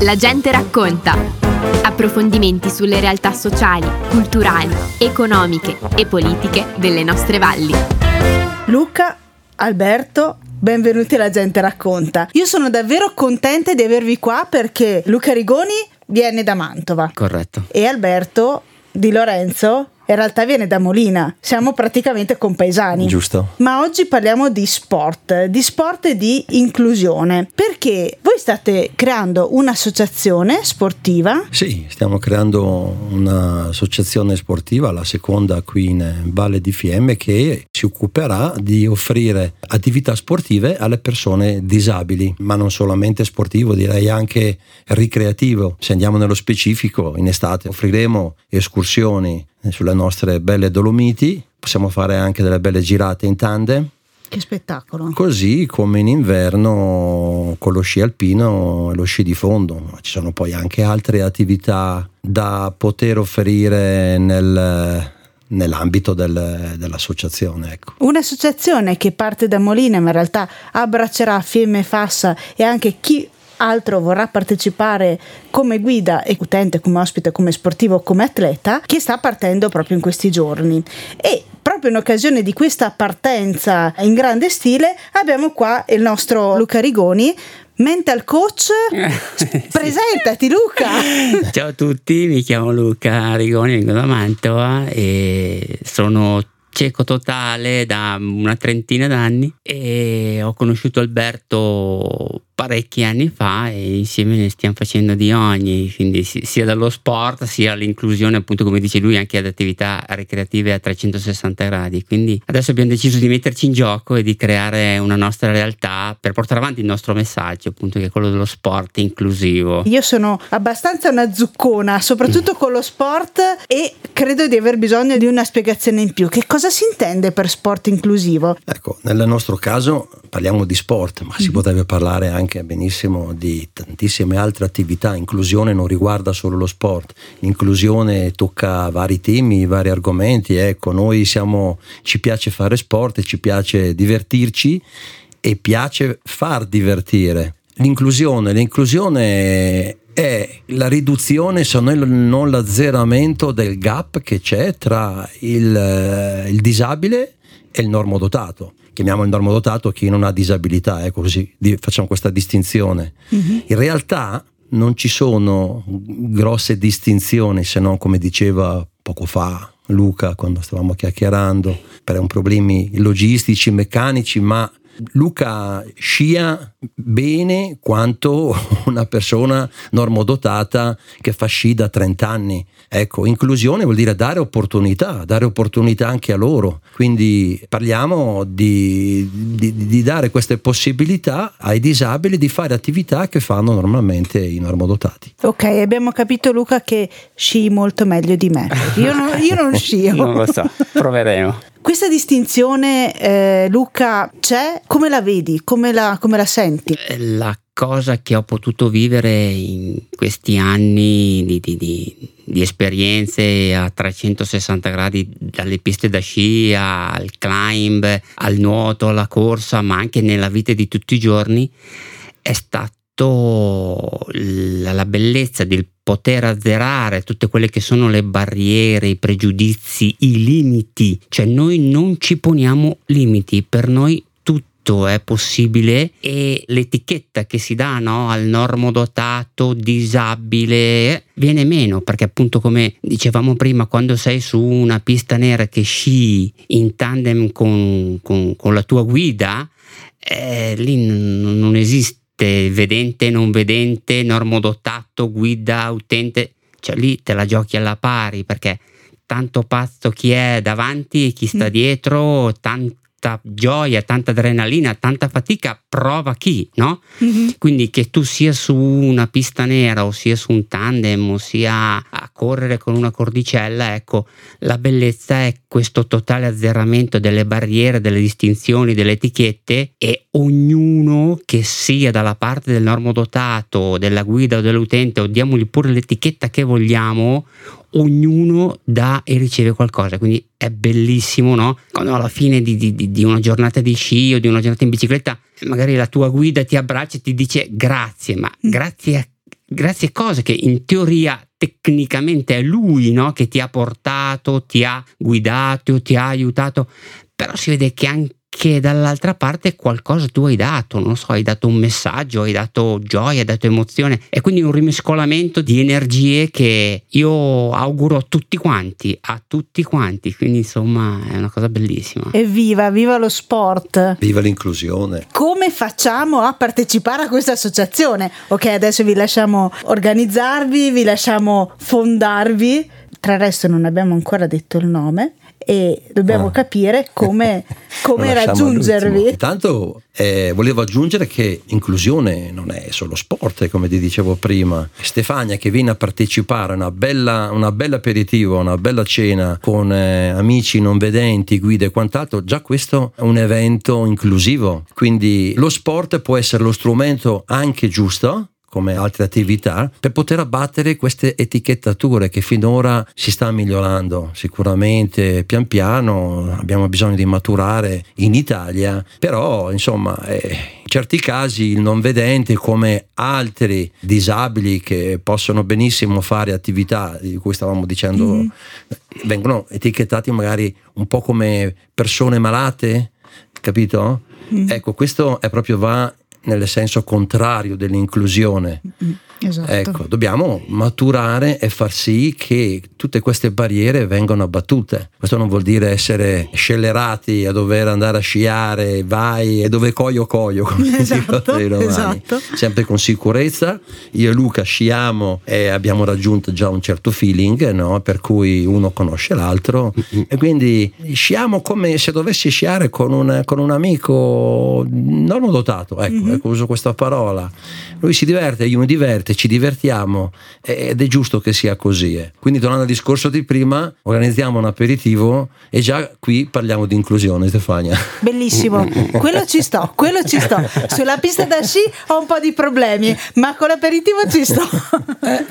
La gente racconta. Approfondimenti sulle realtà sociali, culturali, economiche e politiche delle nostre valli. Luca, Alberto, benvenuti alla gente racconta. Io sono davvero contenta di avervi qua perché Luca Rigoni viene da Mantova. Corretto. E Alberto Di Lorenzo in realtà viene da Molina, siamo praticamente compaesani. Giusto. Ma oggi parliamo di sport, di sport e di inclusione, perché voi state creando un'associazione sportiva? Sì, stiamo creando un'associazione sportiva, la seconda qui in Valle di Fiemme, che si occuperà di offrire attività sportive alle persone disabili, ma non solamente sportivo, direi anche ricreativo. Se andiamo nello specifico, in estate offriremo escursioni sulle nostre belle Dolomiti, possiamo fare anche delle belle girate in tandem. Che spettacolo! Così come in inverno con lo sci alpino e lo sci di fondo. Ci sono poi anche altre attività da poter offrire nel, nell'ambito del, dell'associazione. Ecco. Un'associazione che parte da Molina ma in realtà abbraccerà Fiemme Fassa e anche chi altro vorrà partecipare come guida e utente, come ospite, come sportivo, come atleta, che sta partendo proprio in questi giorni. E proprio in occasione di questa partenza in grande stile abbiamo qua il nostro Luca Rigoni, mental coach. Presentati Luca! Ciao a tutti, mi chiamo Luca Rigoni, vengo da Mantova e sono cieco totale da una trentina d'anni e ho conosciuto Alberto parecchi anni fa e insieme ne stiamo facendo di ogni, quindi sia dallo sport sia all'inclusione appunto come dice lui anche ad attività ricreative a 360 gradi, quindi adesso abbiamo deciso di metterci in gioco e di creare una nostra realtà per portare avanti il nostro messaggio appunto che è quello dello sport inclusivo. Io sono abbastanza una zuccona, soprattutto con lo sport e credo di aver bisogno di una spiegazione in più. Che cosa si intende per sport inclusivo? Ecco, nel nostro caso parliamo di sport, ma si mm. potrebbe parlare anche anche benissimo di tantissime altre attività. Inclusione non riguarda solo lo sport, l'inclusione tocca vari temi, vari argomenti. Ecco, noi siamo, ci piace fare sport ci piace divertirci e piace far divertire. L'inclusione, l'inclusione è la riduzione, se non l'azzeramento del gap che c'è tra il, il disabile e il normodotato chiamiamo il normodotato chi non ha disabilità, ecco così facciamo questa distinzione. Uh-huh. In realtà non ci sono grosse distinzioni se non come diceva poco fa Luca quando stavamo chiacchierando per un problemi logistici, meccanici, ma Luca scia bene quanto una persona normodotata che fa sci da 30 anni. Ecco, inclusione vuol dire dare opportunità, dare opportunità anche a loro. Quindi parliamo di, di, di dare queste possibilità ai disabili di fare attività che fanno normalmente i normodotati. Ok, abbiamo capito Luca che sci molto meglio di me. Io non, io non scio. non lo so, proveremo. Questa distinzione, eh, Luca, c'è? Come la vedi? Come la, come la senti? La cosa che ho potuto vivere in questi anni di, di, di, di, esperienze a 360 gradi, dalle piste da sci al climb, al nuoto, alla corsa, ma anche nella vita di tutti i giorni, è stato la, la bellezza del poter azzerare tutte quelle che sono le barriere, i pregiudizi, i limiti, cioè noi non ci poniamo limiti, per noi è possibile e l'etichetta che si dà no, al normodotato, disabile, viene meno perché appunto come dicevamo prima quando sei su una pista nera che sci in tandem con, con, con la tua guida, eh, lì n- non esiste vedente, non vedente, normodotato, guida, utente, cioè lì te la giochi alla pari perché tanto pazzo chi è davanti e chi sta mm. dietro, tanto tanta gioia, tanta adrenalina, tanta fatica, prova chi, no? Mm-hmm. Quindi che tu sia su una pista nera o sia su un tandem o sia a correre con una cordicella, ecco, la bellezza è questo totale azzeramento delle barriere, delle distinzioni, delle etichette e ognuno che sia dalla parte del normodotato, della guida o dell'utente o diamogli pure l'etichetta che vogliamo, ognuno dà e riceve qualcosa, quindi è bellissimo, no? Quando alla fine di, di, di, una giornata di sci o di una giornata in bicicletta, magari la tua guida ti abbraccia e ti dice grazie, ma mm. grazie a grazie a cose che in teoria tecnicamente è lui no? che ti ha portato, ti ha guidato, ti ha aiutato, però si vede che anche che dall'altra parte qualcosa tu hai dato, non so, hai dato un messaggio, hai dato gioia, hai dato emozione e quindi un rimescolamento di energie che io auguro a tutti quanti, a tutti quanti, quindi insomma è una cosa bellissima. Evviva, viva lo sport! Viva l'inclusione! Come facciamo a partecipare a questa associazione? Ok, adesso vi lasciamo organizzarvi, vi lasciamo fondarvi. Tra il resto non abbiamo ancora detto il nome e dobbiamo ah. capire come, come raggiungervi. Intanto eh, volevo aggiungere che inclusione non è solo sport, come ti dicevo prima. Stefania che viene a partecipare a una bella, una bella aperitivo, una bella cena con eh, amici non vedenti, guide e quant'altro, già questo è un evento inclusivo. Quindi lo sport può essere lo strumento anche giusto come altre attività per poter abbattere queste etichettature che finora si sta migliorando sicuramente pian piano abbiamo bisogno di maturare in Italia però insomma eh, in certi casi il non vedente come altri disabili che possono benissimo fare attività di cui stavamo dicendo mm. vengono etichettati magari un po' come persone malate capito? Mm. Ecco, questo è proprio va nel senso contrario dell'inclusione. Mm, esatto. Ecco, dobbiamo maturare e far sì che tutte queste barriere vengano abbattute. Questo non vuol dire essere scellerati a dover andare a sciare, vai e dove coio coio, come esatto, esatto. Sempre con sicurezza. Io e Luca sciamo e abbiamo raggiunto già un certo feeling, no? per cui uno conosce l'altro e quindi sciamo come se dovessi sciare con un, con un amico non dotato. Ecco. Mm-hmm ecco, uso questa parola. Lui si diverte, io mi diverte, ci divertiamo ed è giusto che sia così. Eh. Quindi tornando al discorso di prima, organizziamo un aperitivo e già qui parliamo di inclusione, Stefania. Bellissimo, quello ci sto, quello ci sto. Sulla pista da sci ho un po' di problemi, ma con l'aperitivo ci sto.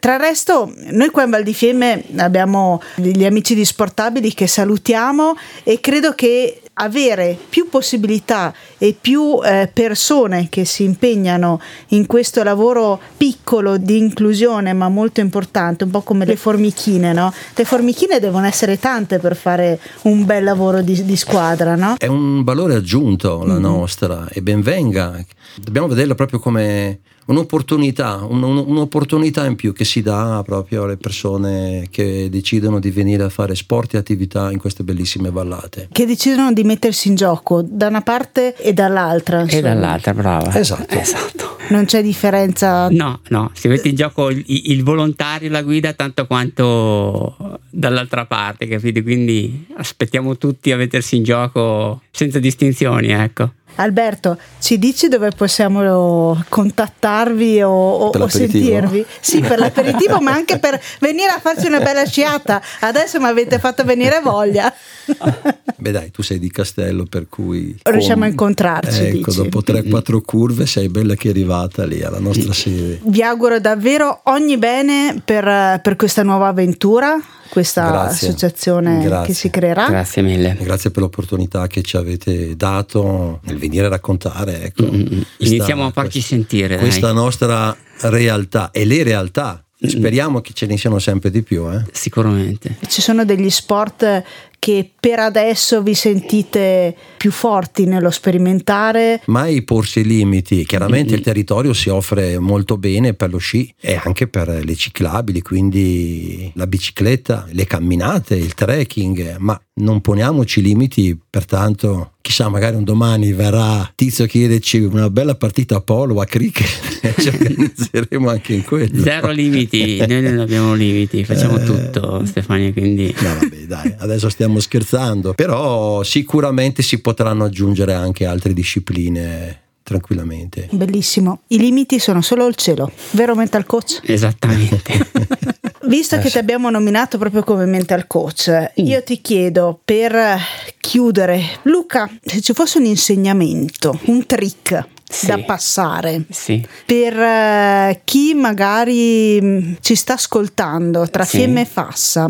Tra il resto, noi qua in Val di Fiemme abbiamo gli amici di Sportabili che salutiamo e credo che avere più possibilità e più eh, persone che si impegnano in questo lavoro piccolo di inclusione ma molto importante, un po' come le formichine, no? Le formichine devono essere tante per fare un bel lavoro di, di squadra, no? È un valore aggiunto la mm-hmm. nostra e ben venga. Dobbiamo vederla proprio come un'opportunità, un, un'opportunità in più che si dà proprio alle persone che decidono di venire a fare sport e attività in queste bellissime vallate. Che decidono di mettersi in gioco da una parte e dall'altra. Insomma. E dall'altra, brava. Esatto. esatto. Non c'è differenza. No, no, si mette in gioco il, il volontario, la guida, tanto quanto dall'altra parte, capite? Quindi aspettiamo tutti a mettersi in gioco senza distinzioni, ecco. Alberto, ci dici dove possiamo contattarvi o, o sentirvi? Sì, per l'aperitivo, ma anche per venire a farci una bella sciata. Adesso mi avete fatto venire voglia. Beh dai, tu sei di Castello, per cui... Riusciamo con... a incontrarci. Ecco, dici. dopo 3-4 curve sei bella che è arrivata lì alla nostra sede. Vi auguro davvero ogni bene per, per questa nuova avventura questa Grazie. associazione Grazie. che si creerà. Grazie mille. Grazie per l'opportunità che ci avete dato nel venire a raccontare. Ecco, mm-hmm. questa, Iniziamo a farci questa, sentire. Questa dai. nostra realtà e le realtà Speriamo che ce ne siano sempre di più. Eh? Sicuramente. Ci sono degli sport che per adesso vi sentite più forti nello sperimentare? Mai porsi limiti, chiaramente mm-hmm. il territorio si offre molto bene per lo sci e anche per le ciclabili, quindi la bicicletta, le camminate, il trekking, ma non poniamoci limiti, pertanto chissà magari un domani verrà Tizio a chiederci una bella partita a polo a cricket e ci organizzeremo anche in quello. Zero limiti, noi non abbiamo limiti, facciamo eh, tutto Stefania, quindi... No vabbè dai, adesso stiamo scherzando, però sicuramente si potranno aggiungere anche altre discipline tranquillamente. Bellissimo, i limiti sono solo il cielo, vero mental coach? Esattamente. Visto che ti abbiamo nominato proprio come mental coach, mm. io ti chiedo per chiudere, Luca, se ci fosse un insegnamento, un trick sì. da passare sì. per uh, chi magari mm, ci sta ascoltando tra sì. Fiemme e Fassa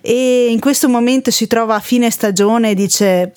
e in questo momento si trova a fine stagione e dice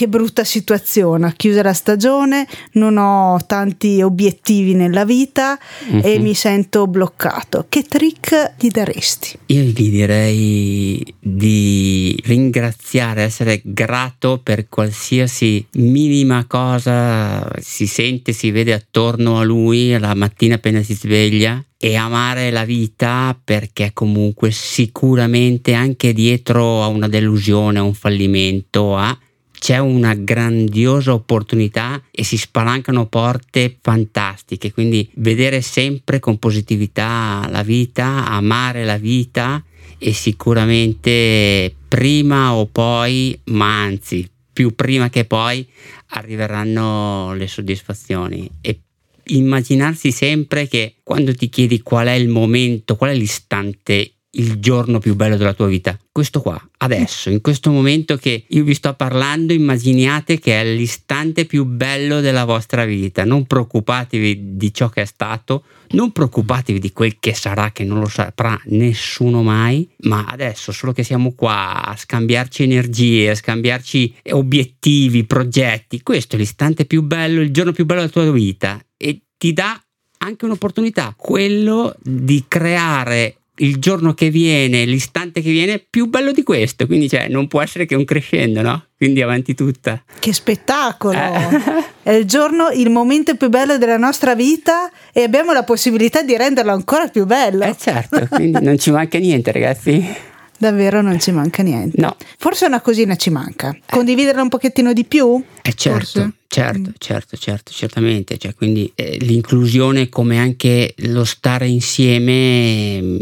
che brutta situazione, chiusa la stagione, non ho tanti obiettivi nella vita mm-hmm. e mhm. mi sento bloccato. Che trick gli daresti? Io gli direi di ringraziare, essere grato per qualsiasi minima cosa si sente, si vede attorno a lui la mattina appena si sveglia e amare la vita perché comunque sicuramente anche dietro a una delusione, a un fallimento, a c'è una grandiosa opportunità e si spalancano porte fantastiche, quindi vedere sempre con positività la vita, amare la vita e sicuramente prima o poi, ma anzi più prima che poi arriveranno le soddisfazioni. E immaginarsi sempre che quando ti chiedi qual è il momento, qual è l'istante il giorno più bello della tua vita. Questo qua, adesso, in questo momento che io vi sto parlando, immaginiate che è l'istante più bello della vostra vita. Non preoccupatevi di ciò che è stato, non preoccupatevi di quel che sarà, che non lo saprà nessuno mai, ma adesso, solo che siamo qua a scambiarci energie, a scambiarci obiettivi, progetti, questo è l'istante più bello, il giorno più bello della tua vita e ti dà anche un'opportunità, quello di creare il giorno che viene, l'istante che viene, più bello di questo. Quindi, cioè, non può essere che un crescendo, no? Quindi avanti tutta. Che spettacolo! Eh. È il giorno, il momento più bello della nostra vita e abbiamo la possibilità di renderlo ancora più bello. Eh certo, quindi non ci manca niente, ragazzi. Davvero non ci manca niente. No. Forse una cosina ci manca. Condividerla un pochettino di più? Eh certo, Forse? certo, mm. certo, certo, certamente. Cioè, quindi eh, l'inclusione come anche lo stare insieme mm,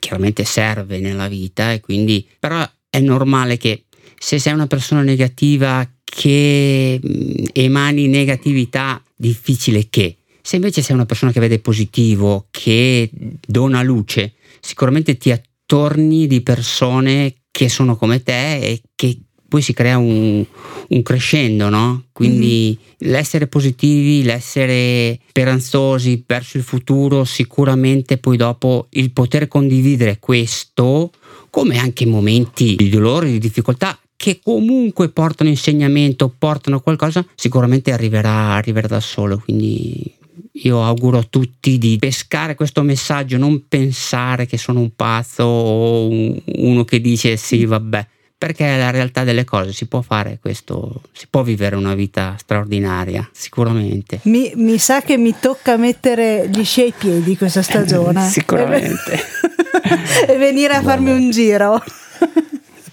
chiaramente serve nella vita e quindi però è normale che se sei una persona negativa che mh, mm, emani negatività, difficile che. Se invece sei una persona che vede positivo, che dona luce, sicuramente ti attiene torni di persone che sono come te e che poi si crea un, un crescendo, no? Quindi mm-hmm. l'essere positivi, l'essere speranzosi verso il futuro, sicuramente poi dopo il poter condividere questo, come anche momenti di dolore, di difficoltà, che comunque portano insegnamento, portano qualcosa, sicuramente arriverà, arriverà da solo. Quindi io auguro a tutti di pescare questo messaggio, non pensare che sono un pazzo o uno che dice sì, vabbè, perché è la realtà delle cose, si può fare questo, si può vivere una vita straordinaria, sicuramente. Mi, mi sa che mi tocca mettere gli sci ai piedi questa stagione. sicuramente. e venire a farmi un giro.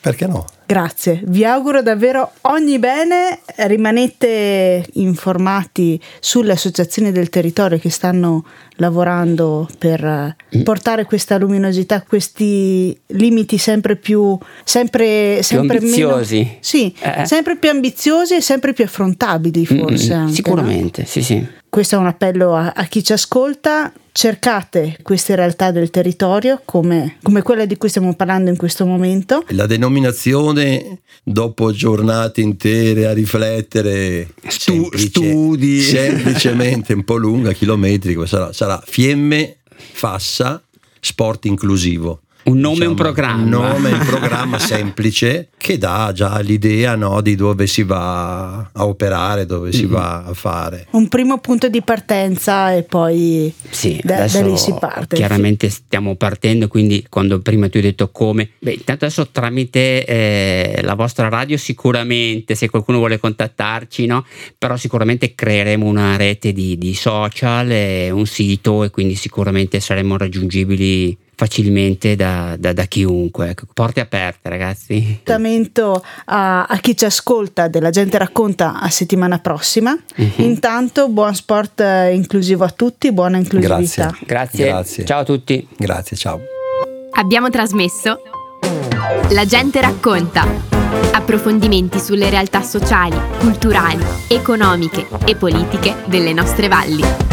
Perché no? Grazie, vi auguro davvero ogni bene, rimanete informati sulle associazioni del territorio che stanno lavorando per mm. portare questa luminosità, questi limiti sempre più, sempre, sempre più ambiziosi. Meno, sì, eh. sempre più ambiziosi e sempre più affrontabili forse. Mm, anche, sicuramente, no? sì sì. Questo è un appello a, a chi ci ascolta, cercate queste realtà del territorio come, come, quella di cui stiamo parlando in questo momento. La denominazione, dopo giornate intere a riflettere, Stu- semplice, studi, semplicemente un po' lunga, chilometrico, sarà, sarà Fiemme Fassa Sport Inclusivo. Un nome e un diciamo, programma. Un nome e un programma semplice che dà già l'idea no, di dove si va a operare, dove si mm-hmm. va a fare. Un primo punto di partenza e poi sì, da, da lì si parte. Chiaramente stiamo partendo, quindi quando prima ti ho detto come, beh, intanto adesso tramite eh, la vostra radio sicuramente, se qualcuno vuole contattarci, no? però sicuramente creeremo una rete di, di social, un sito e quindi sicuramente saremo raggiungibili facilmente da, da, da chiunque. Ecco, porte aperte, ragazzi. Appuntamento a, a, chi ci ascolta della gente racconta a settimana prossima. Mm-hmm. Intanto, buon sport eh, inclusivo a tutti, buona inclusività. Grazie. Grazie. Grazie. Ciao a tutti. Grazie, ciao. Abbiamo trasmesso La gente racconta. Approfondimenti sulle realtà sociali, culturali, economiche e politiche delle nostre valli.